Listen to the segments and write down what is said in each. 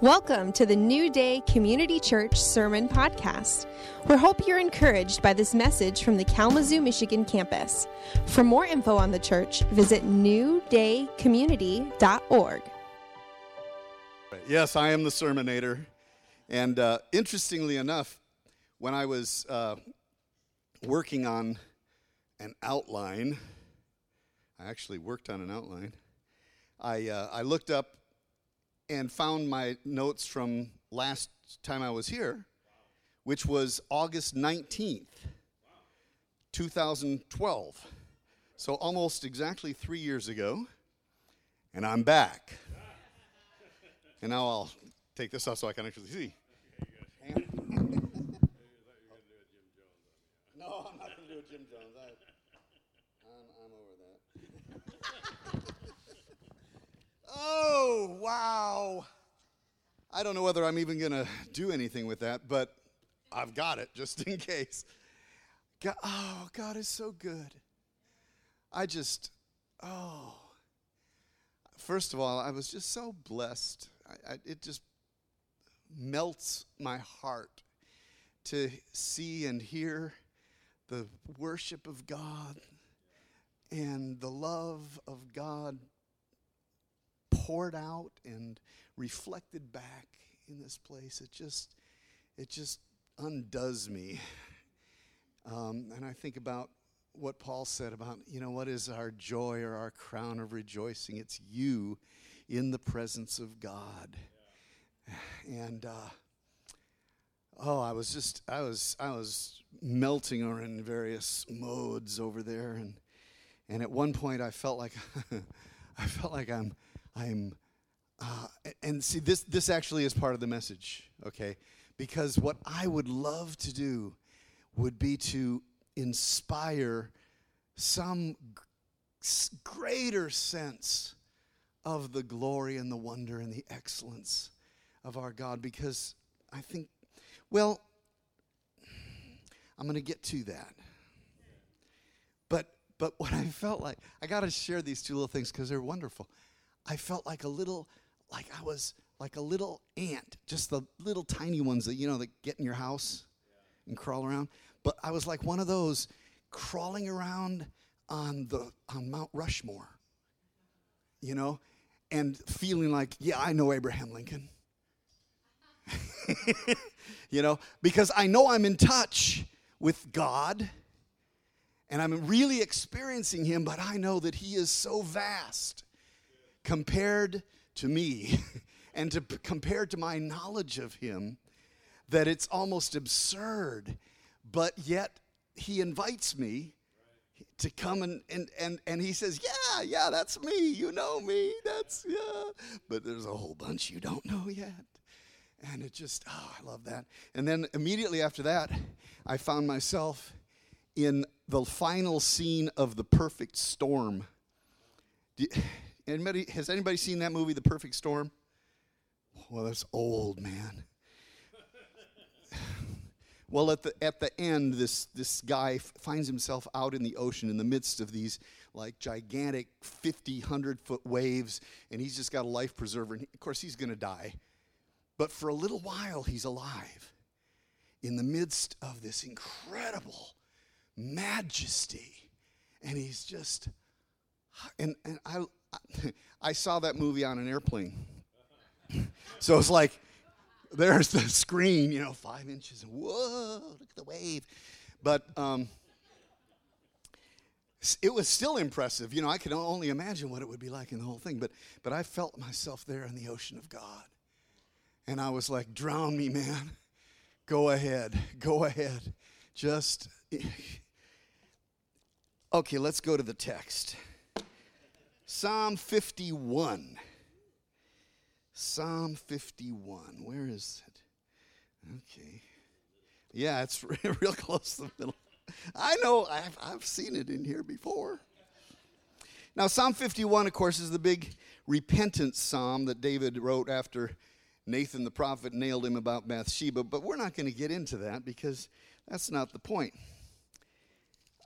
Welcome to the New Day Community Church Sermon Podcast. We hope you're encouraged by this message from the Kalamazoo, Michigan campus. For more info on the church, visit newdaycommunity.org. Yes, I am the sermonator. And uh, interestingly enough, when I was uh, working on an outline, I actually worked on an outline, I, uh, I looked up and found my notes from last time I was here, which was August 19th, 2012. So almost exactly three years ago, and I'm back. And now I'll take this off so I can actually see. no, I'm not going to do a Jim Jones. I, I'm, I'm over that. Oh, wow. I don't know whether I'm even going to do anything with that, but I've got it just in case. God, oh, God is so good. I just, oh. First of all, I was just so blessed. I, I, it just melts my heart to see and hear the worship of God and the love of God poured out and reflected back in this place. It just, it just undoes me. Um, and I think about what Paul said about, you know, what is our joy or our crown of rejoicing? It's you in the presence of God. And uh, oh, I was just, I was, I was melting or in various modes over there, and and at one point I felt like, I felt like I'm, I'm, uh, and see this, this actually is part of the message, okay? Because what I would love to do would be to inspire some greater sense of the glory and the wonder and the excellence of our God because I think, well, I'm going to get to that. But but what I felt like, I got to share these two little things because they're wonderful. I felt like a little, like I was like a little ant, just the little tiny ones that you know that get in your house and crawl around. But I was like one of those crawling around on the on Mount Rushmore, you know, and feeling like, yeah, I know Abraham Lincoln. you know, because I know I'm in touch with God and I'm really experiencing Him, but I know that He is so vast compared to me and to compared to my knowledge of Him that it's almost absurd. But yet, He invites me to come and, and, and, and he says, Yeah, yeah, that's me. You know me. That's, yeah. But there's a whole bunch you don't know yet. And it just, oh, I love that. And then immediately after that, I found myself in the final scene of The Perfect Storm. Anybody, has anybody seen that movie, The Perfect Storm? Well, that's old, man. Well, at the at the end, this this guy f- finds himself out in the ocean in the midst of these like gigantic 50, 100 foot waves, and he's just got a life preserver. And he- of course, he's going to die, but for a little while, he's alive in the midst of this incredible majesty, and he's just and and I I saw that movie on an airplane, so it's like there's the screen, you know, five inches. Whoa, look at the wave. But um, it was still impressive. You know, I could only imagine what it would be like in the whole thing. But, but I felt myself there in the ocean of God. And I was like, drown me, man. Go ahead. Go ahead. Just. Okay, let's go to the text. Psalm 51. Psalm 51. Where is it? Okay. Yeah, it's real close to the middle. I know, I've, I've seen it in here before. Now, Psalm 51, of course, is the big repentance psalm that David wrote after Nathan the prophet nailed him about Bathsheba, but we're not going to get into that because that's not the point.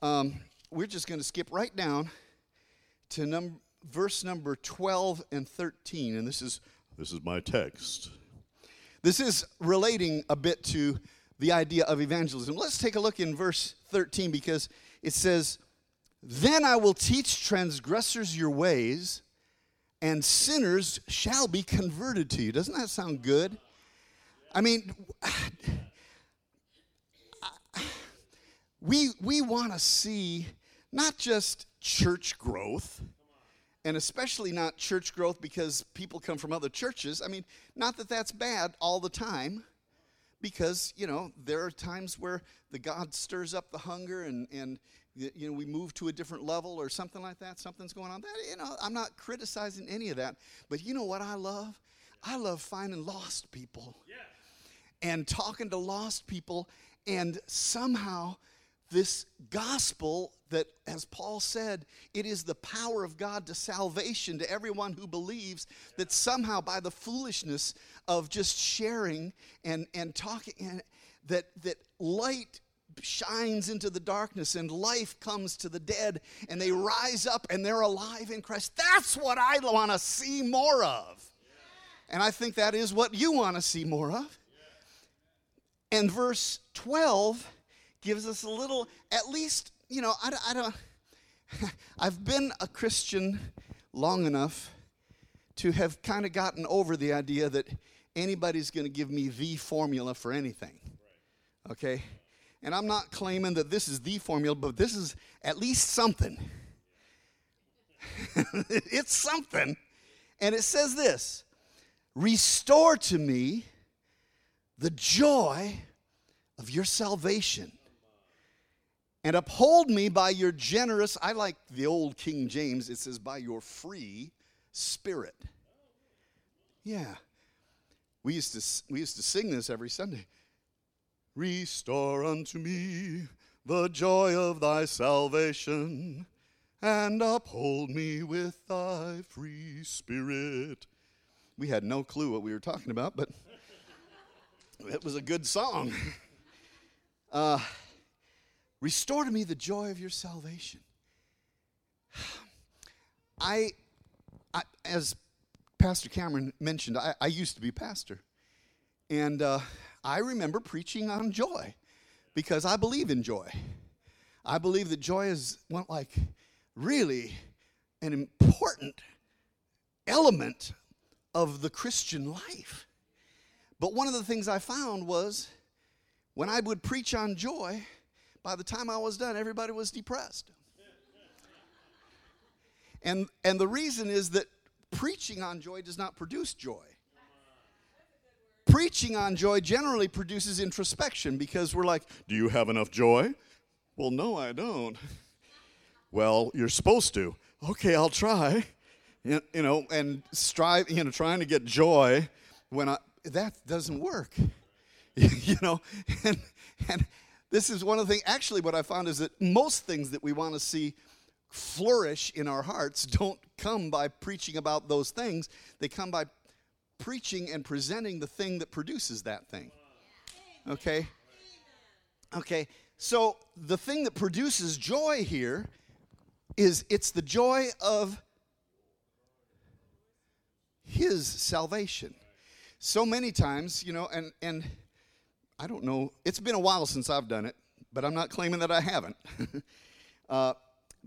Um, we're just going to skip right down to num- verse number 12 and 13, and this is this is my text. This is relating a bit to the idea of evangelism. Let's take a look in verse 13 because it says, Then I will teach transgressors your ways, and sinners shall be converted to you. Doesn't that sound good? I mean, we, we want to see not just church growth, and especially not church growth because people come from other churches. I mean, not that that's bad all the time, because, you know, there are times where the God stirs up the hunger and, and you know, we move to a different level or something like that, something's going on. That, you know, I'm not criticizing any of that. But you know what I love? I love finding lost people and talking to lost people and somehow this gospel that, as Paul said, it is the power of God to salvation to everyone who believes that somehow by the foolishness of just sharing and, and talking, and that, that light shines into the darkness and life comes to the dead and they rise up and they're alive in Christ. That's what I want to see more of. And I think that is what you want to see more of. And verse 12 gives us a little, at least, you know, I, I don't, I've been a Christian long enough to have kind of gotten over the idea that anybody's going to give me the formula for anything. Okay? And I'm not claiming that this is the formula, but this is at least something. it's something. And it says this Restore to me the joy of your salvation and uphold me by your generous, I like the old King James, it says, by your free spirit. Yeah. We used to, we used to sing this every Sunday. Restore unto me the joy of thy salvation, and uphold me with thy free spirit. We had no clue what we were talking about, but it was a good song. Uh, Restore to me the joy of your salvation. I, I as Pastor Cameron mentioned, I, I, used to be pastor. And uh, I remember preaching on joy because I believe in joy. I believe that joy is one, like really an important element of the Christian life. But one of the things I found was when I would preach on joy, by the time I was done, everybody was depressed. And, and the reason is that preaching on joy does not produce joy. Preaching on joy generally produces introspection because we're like, Do you have enough joy? Well, no, I don't. well, you're supposed to. Okay, I'll try. You know, and strive, you know, trying to get joy when I, that doesn't work. you know, and, and this is one of the things, actually, what I found is that most things that we want to see flourish in our hearts don't come by preaching about those things, they come by preaching and presenting the thing that produces that thing. Okay? Okay, so the thing that produces joy here is it's the joy of his salvation. So many times, you know, and and I don't know. It's been a while since I've done it, but I'm not claiming that I haven't. uh,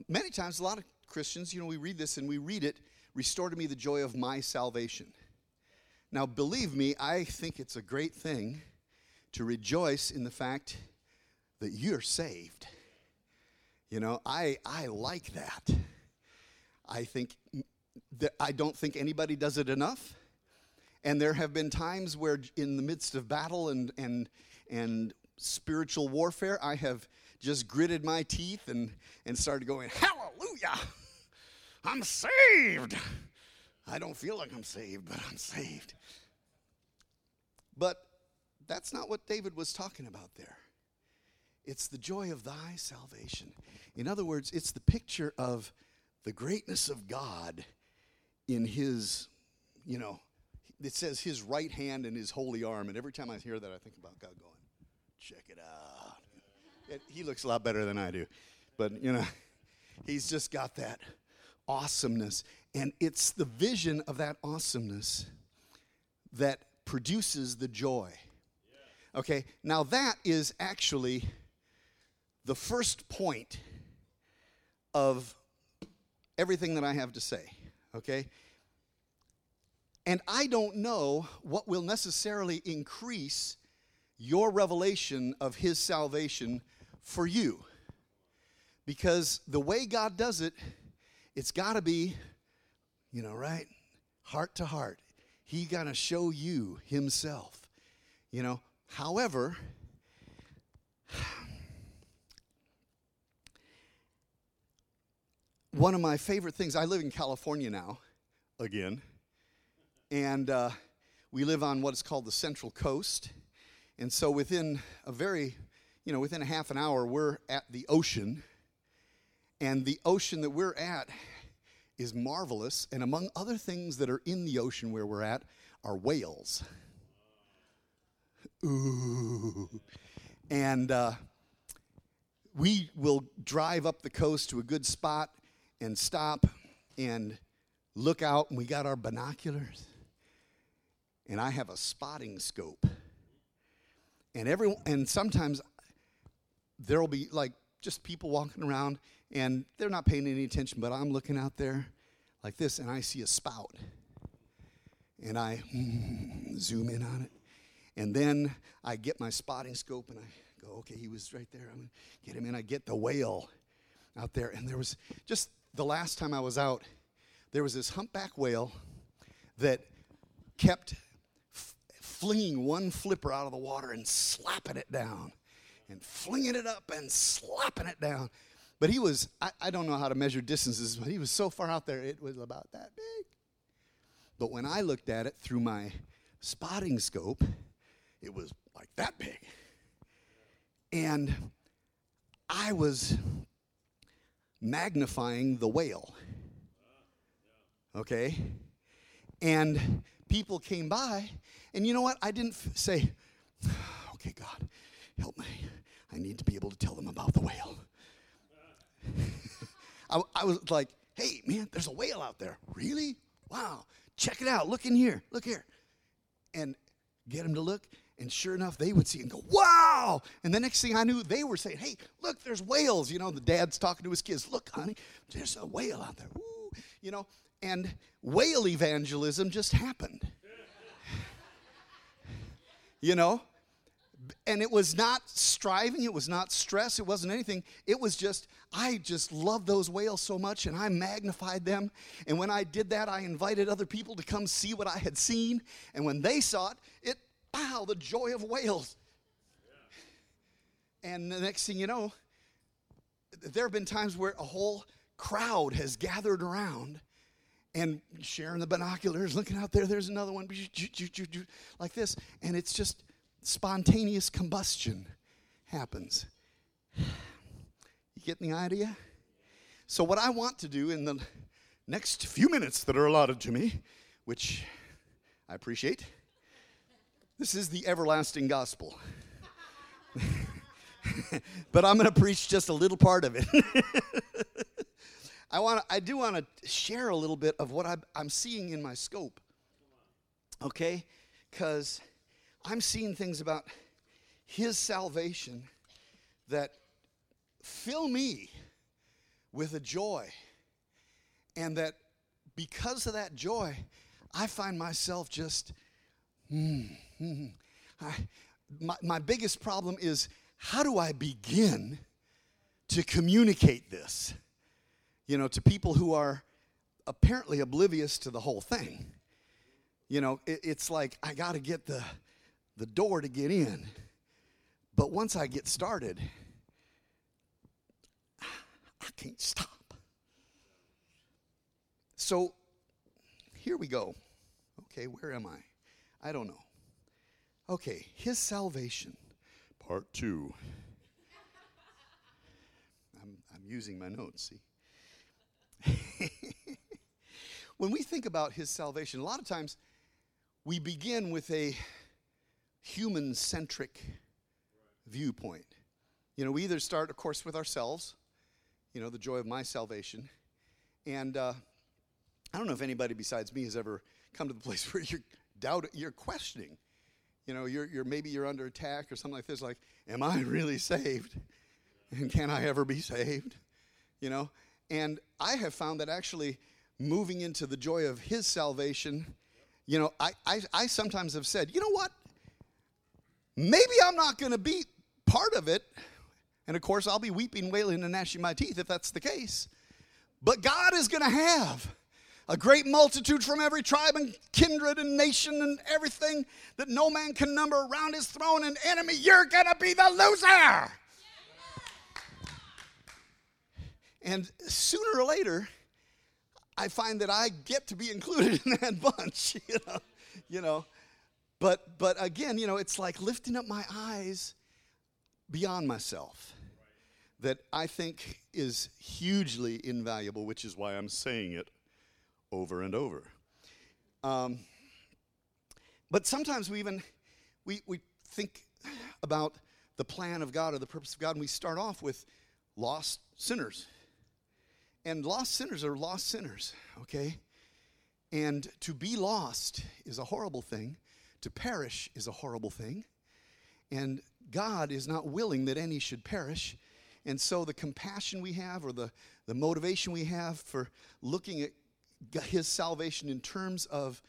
many times, a lot of Christians, you know, we read this and we read it, restore to me the joy of my salvation. Now, believe me, I think it's a great thing to rejoice in the fact that you're saved. You know, I, I like that. I think that I don't think anybody does it enough. And there have been times where, in the midst of battle and, and, and spiritual warfare, I have just gritted my teeth and, and started going, Hallelujah! I'm saved! I don't feel like I'm saved, but I'm saved. But that's not what David was talking about there. It's the joy of thy salvation. In other words, it's the picture of the greatness of God in his, you know, it says his right hand and his holy arm. And every time I hear that, I think about God going, check it out. It, he looks a lot better than I do. But, you know, he's just got that awesomeness. And it's the vision of that awesomeness that produces the joy. Okay, now that is actually the first point of everything that I have to say. Okay? And I don't know what will necessarily increase your revelation of His salvation for you. Because the way God does it, it's got to be, you know, right? Heart to heart. He got to show you Himself. You know, however, one of my favorite things, I live in California now, again, and uh, we live on what is called the Central Coast. And so within a very, you know, within a half an hour, we're at the ocean. And the ocean that we're at is marvelous. And among other things that are in the ocean where we're at are whales. Ooh. And uh, we will drive up the coast to a good spot and stop and look out, and we got our binoculars. And I have a spotting scope. And every and sometimes there'll be like just people walking around and they're not paying any attention, but I'm looking out there like this and I see a spout. And I zoom in on it. And then I get my spotting scope and I go, okay, he was right there. I'm to get him in. I get the whale out there. And there was just the last time I was out, there was this humpback whale that kept flinging one flipper out of the water and slapping it down and flinging it up and slapping it down. But he was, I, I don't know how to measure distances, but he was so far out there, it was about that big. But when I looked at it through my spotting scope, it was like that big. And I was magnifying the whale. Okay? And people came by, and you know what? I didn't f- say, okay, God, help me. I need to be able to tell them about the whale. I, I was like, hey, man, there's a whale out there. Really? Wow. Check it out. Look in here. Look here. And get them to look. And sure enough, they would see and go, wow. And the next thing I knew, they were saying, hey, look, there's whales. You know, the dad's talking to his kids, look, honey, there's a whale out there. Ooh. You know, and whale evangelism just happened. you know? And it was not striving, it was not stress, it wasn't anything. It was just, I just loved those whales so much and I magnified them. And when I did that, I invited other people to come see what I had seen. And when they saw it, it wow, the joy of whales. And the next thing you know, there have been times where a whole crowd has gathered around and sharing the binoculars, looking out there, there's another one, like this. And it's just spontaneous combustion happens. You getting the idea? So, what I want to do in the next few minutes that are allotted to me, which I appreciate, this is the everlasting gospel. but I'm going to preach just a little part of it. I want I do want to share a little bit of what I'm, I'm seeing in my scope. Okay? Cuz I'm seeing things about his salvation that fill me with a joy. And that because of that joy, I find myself just mm, Mm-hmm. I, my, my biggest problem is how do I begin to communicate this? You know, to people who are apparently oblivious to the whole thing. You know, it, it's like I got to get the, the door to get in. But once I get started, I can't stop. So here we go. Okay, where am I? I don't know. Okay, his salvation, part two. I'm, I'm using my notes, see? When we think about his salvation, a lot of times we begin with a human centric viewpoint. You know, we either start, of course, with ourselves, you know, the joy of my salvation. And uh, I don't know if anybody besides me has ever come to the place where you're doubt, you're questioning. You know, you're, you're maybe you're under attack or something like this. Like, am I really saved? And can I ever be saved? You know, and I have found that actually moving into the joy of His salvation, you know, I, I, I sometimes have said, you know what? Maybe I'm not going to be part of it. And of course, I'll be weeping, wailing, and gnashing my teeth if that's the case. But God is going to have a great multitude from every tribe and kindred and nation and everything that no man can number around his throne and enemy. You're going to be the loser. And sooner or later, I find that I get to be included in that bunch, you know. You know. But but again, you know, it's like lifting up my eyes beyond myself that I think is hugely invaluable, which is why I'm saying it over and over. Um, but sometimes we even we, we think about the plan of God or the purpose of God, and we start off with lost sinners. And lost sinners are lost sinners, okay? And to be lost is a horrible thing. To perish is a horrible thing. And God is not willing that any should perish. And so the compassion we have or the, the motivation we have for looking at his salvation in terms of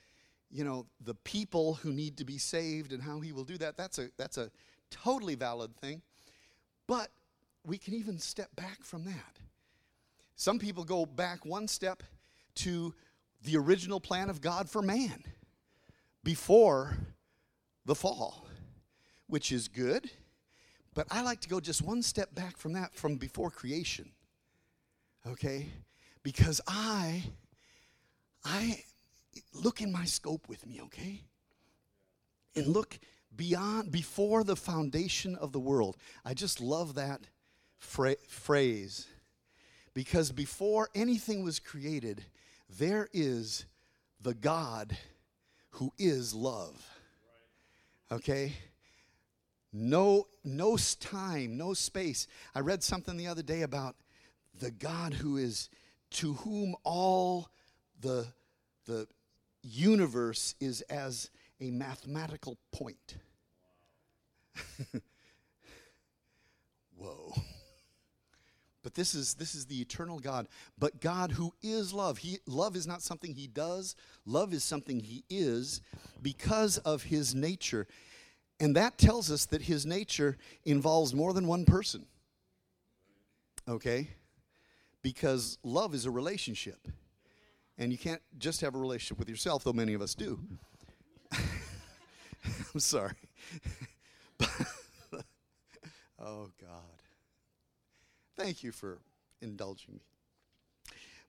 you know the people who need to be saved and how he will do that that's a that's a totally valid thing but we can even step back from that some people go back one step to the original plan of god for man before the fall which is good but i like to go just one step back from that from before creation okay because i I look in my scope with me, okay? And look beyond, before the foundation of the world. I just love that fra- phrase because before anything was created, there is the God who is love. Okay? No, no time, no space. I read something the other day about the God who is to whom all the, the universe is as a mathematical point. Whoa. But this is this is the eternal God, but God who is love. He love is not something he does. Love is something he is because of his nature. And that tells us that his nature involves more than one person. Okay? Because love is a relationship. And you can't just have a relationship with yourself, though many of us do. I'm sorry. oh, God. Thank you for indulging me.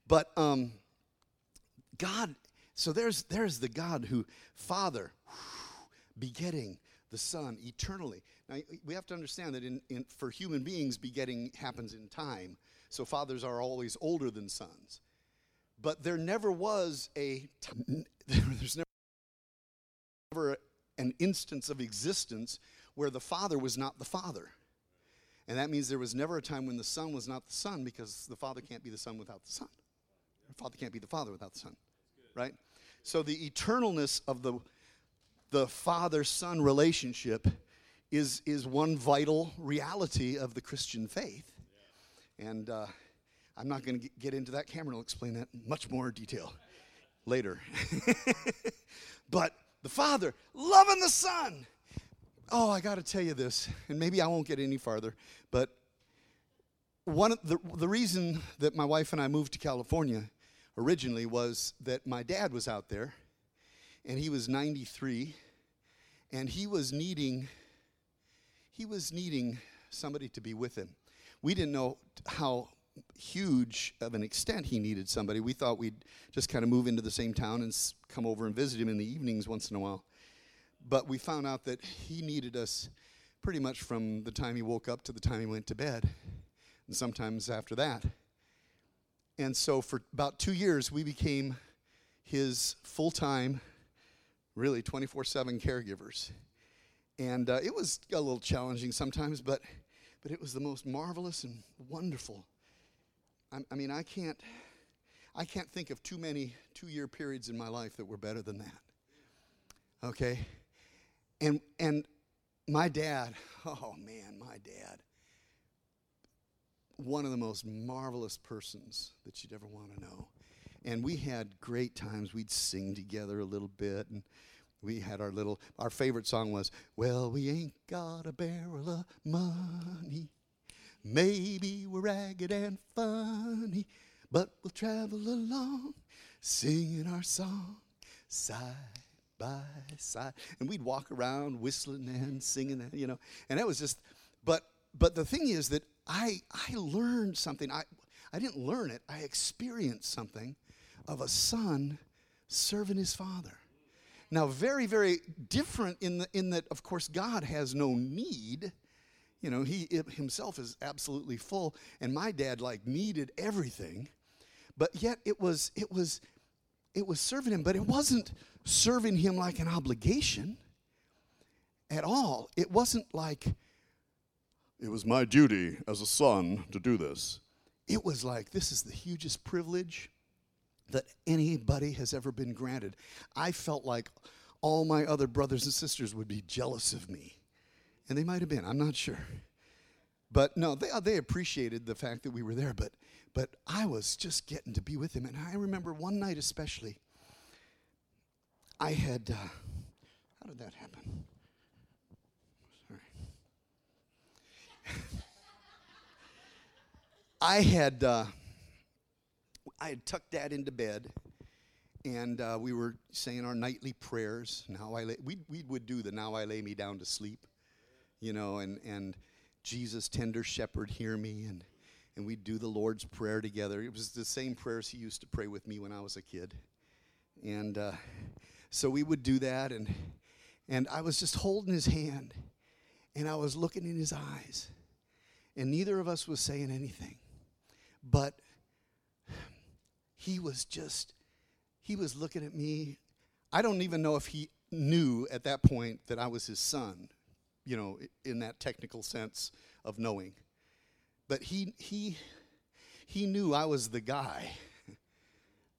But um, God, so there's, there's the God who, Father, begetting the Son eternally. Now, we have to understand that in, in, for human beings, begetting happens in time. So fathers are always older than sons. But there never was a, there's never an instance of existence where the Father was not the Father. And that means there was never a time when the Son was not the Son because the Father can't be the Son without the Son. The Father can't be the Father without the Son. Right? So the eternalness of the, the Father Son relationship is, is one vital reality of the Christian faith. And uh, I'm not going to get into that. Cameron will explain that in much more detail later. but the Father loving the Son. Oh, I got to tell you this, and maybe I won't get any farther, but one of the, the reason that my wife and I moved to California originally was that my dad was out there, and he was 93, and he was needing he was needing somebody to be with him. We didn't know how huge of an extent he needed somebody. We thought we'd just kind of move into the same town and come over and visit him in the evenings once in a while. But we found out that he needed us pretty much from the time he woke up to the time he went to bed, and sometimes after that. And so for about two years, we became his full time, really 24 7 caregivers. And uh, it was a little challenging sometimes, but, but it was the most marvelous and wonderful I mean, I can't, I can't think of too many two year periods in my life that were better than that. Okay? And and my dad, oh man, my dad, one of the most marvelous persons that you'd ever want to know. And we had great times. We'd sing together a little bit and we had our little our favorite song was well we ain't got a barrel of money maybe we're ragged and funny but we'll travel along singing our song side by side and we'd walk around whistling and singing and, you know and that was just but but the thing is that i i learned something. I i didn't learn it. I experienced something of a son serving his father. Now, very, very different in, the, in that, of course, God has no need. You know, he himself is absolutely full, and my dad like needed everything, but yet it was it was it was serving him, but it wasn't serving him like an obligation at all. It wasn't like it was my duty as a son to do this. It was like this is the hugest privilege that anybody has ever been granted. I felt like all my other brothers and sisters would be jealous of me. And they might have been, I'm not sure. But no, they, they appreciated the fact that we were there, but, but I was just getting to be with him. And I remember one night especially, I had, uh, how did that happen? Sorry. I had, uh, I had tucked Dad into bed, and uh, we were saying our nightly prayers. Now I lay, we we would do the "Now I lay me down to sleep," you know, and and Jesus, tender Shepherd, hear me, and and we'd do the Lord's prayer together. It was the same prayers He used to pray with me when I was a kid, and uh, so we would do that, and and I was just holding His hand, and I was looking in His eyes, and neither of us was saying anything, but he was just, he was looking at me. I don't even know if he knew at that point that I was his son, you know, in that technical sense of knowing. But he, he, he knew I was the guy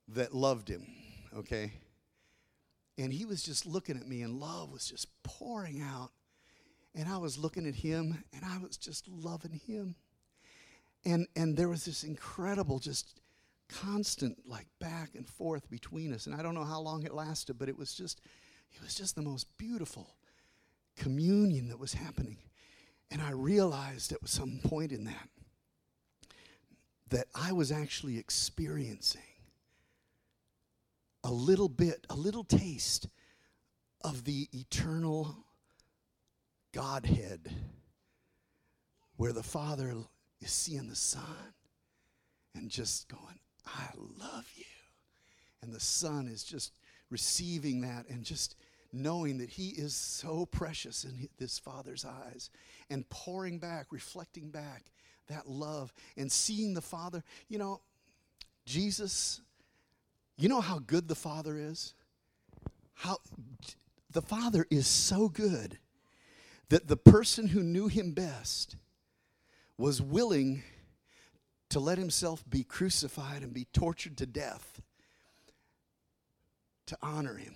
that loved him, okay? And he was just looking at me, and love was just pouring out. And I was looking at him, and I was just loving him. And, and there was this incredible, just constant like back and forth between us and i don't know how long it lasted but it was just it was just the most beautiful communion that was happening and i realized at some point in that that i was actually experiencing a little bit a little taste of the eternal godhead where the father is seeing the son and just going I love you. And the son is just receiving that and just knowing that he is so precious in this father's eyes and pouring back, reflecting back that love and seeing the father. You know, Jesus, you know how good the father is? How the father is so good that the person who knew him best was willing to let himself be crucified and be tortured to death to honor him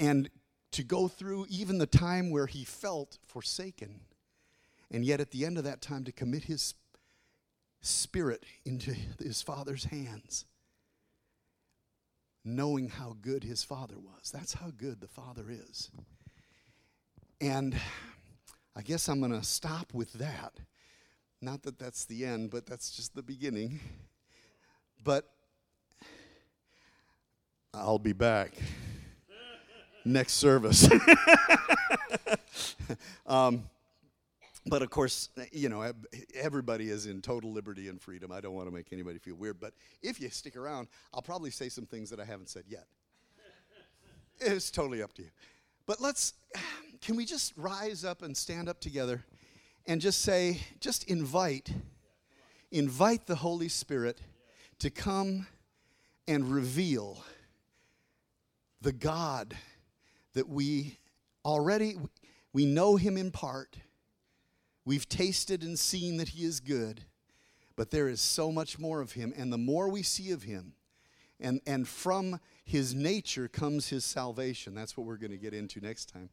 and to go through even the time where he felt forsaken and yet at the end of that time to commit his spirit into his father's hands knowing how good his father was that's how good the father is and i guess i'm going to stop with that not that that's the end, but that's just the beginning. But I'll be back next service. um, but of course, you know, everybody is in total liberty and freedom. I don't want to make anybody feel weird, but if you stick around, I'll probably say some things that I haven't said yet. it's totally up to you. But let's, can we just rise up and stand up together? and just say, just invite, invite the Holy Spirit to come and reveal the God that we already we know him in part. We've tasted and seen that he is good, but there is so much more of him and the more we see of him And, and from his nature comes his salvation. That's what we're going to get into next time.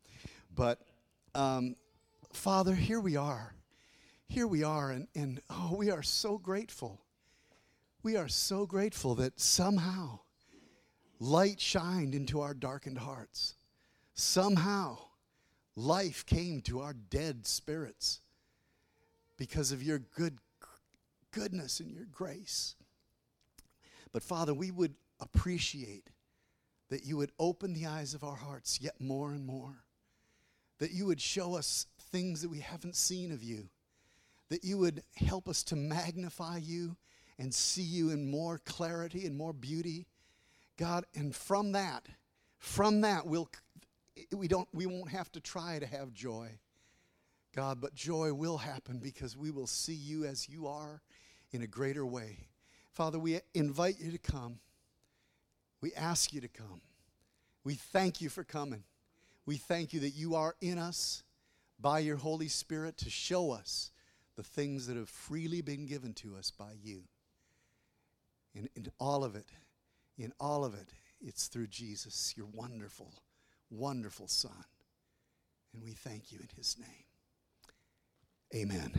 But, um, Father, here we are. Here we are, and, and oh, we are so grateful. We are so grateful that somehow light shined into our darkened hearts. Somehow life came to our dead spirits because of your good goodness and your grace. But Father, we would appreciate that you would open the eyes of our hearts yet more and more, that you would show us things that we haven't seen of you, that you would help us to magnify you and see you in more clarity and more beauty. God, and from that, from that we'll we don't we won't have to try to have joy. God, but joy will happen because we will see you as you are in a greater way. Father, we invite you to come. We ask you to come. We thank you for coming. We thank you that you are in us by your Holy Spirit to show us the things that have freely been given to us by you. And in all of it, in all of it, it's through Jesus, your wonderful, wonderful Son. And we thank you in his name. Amen.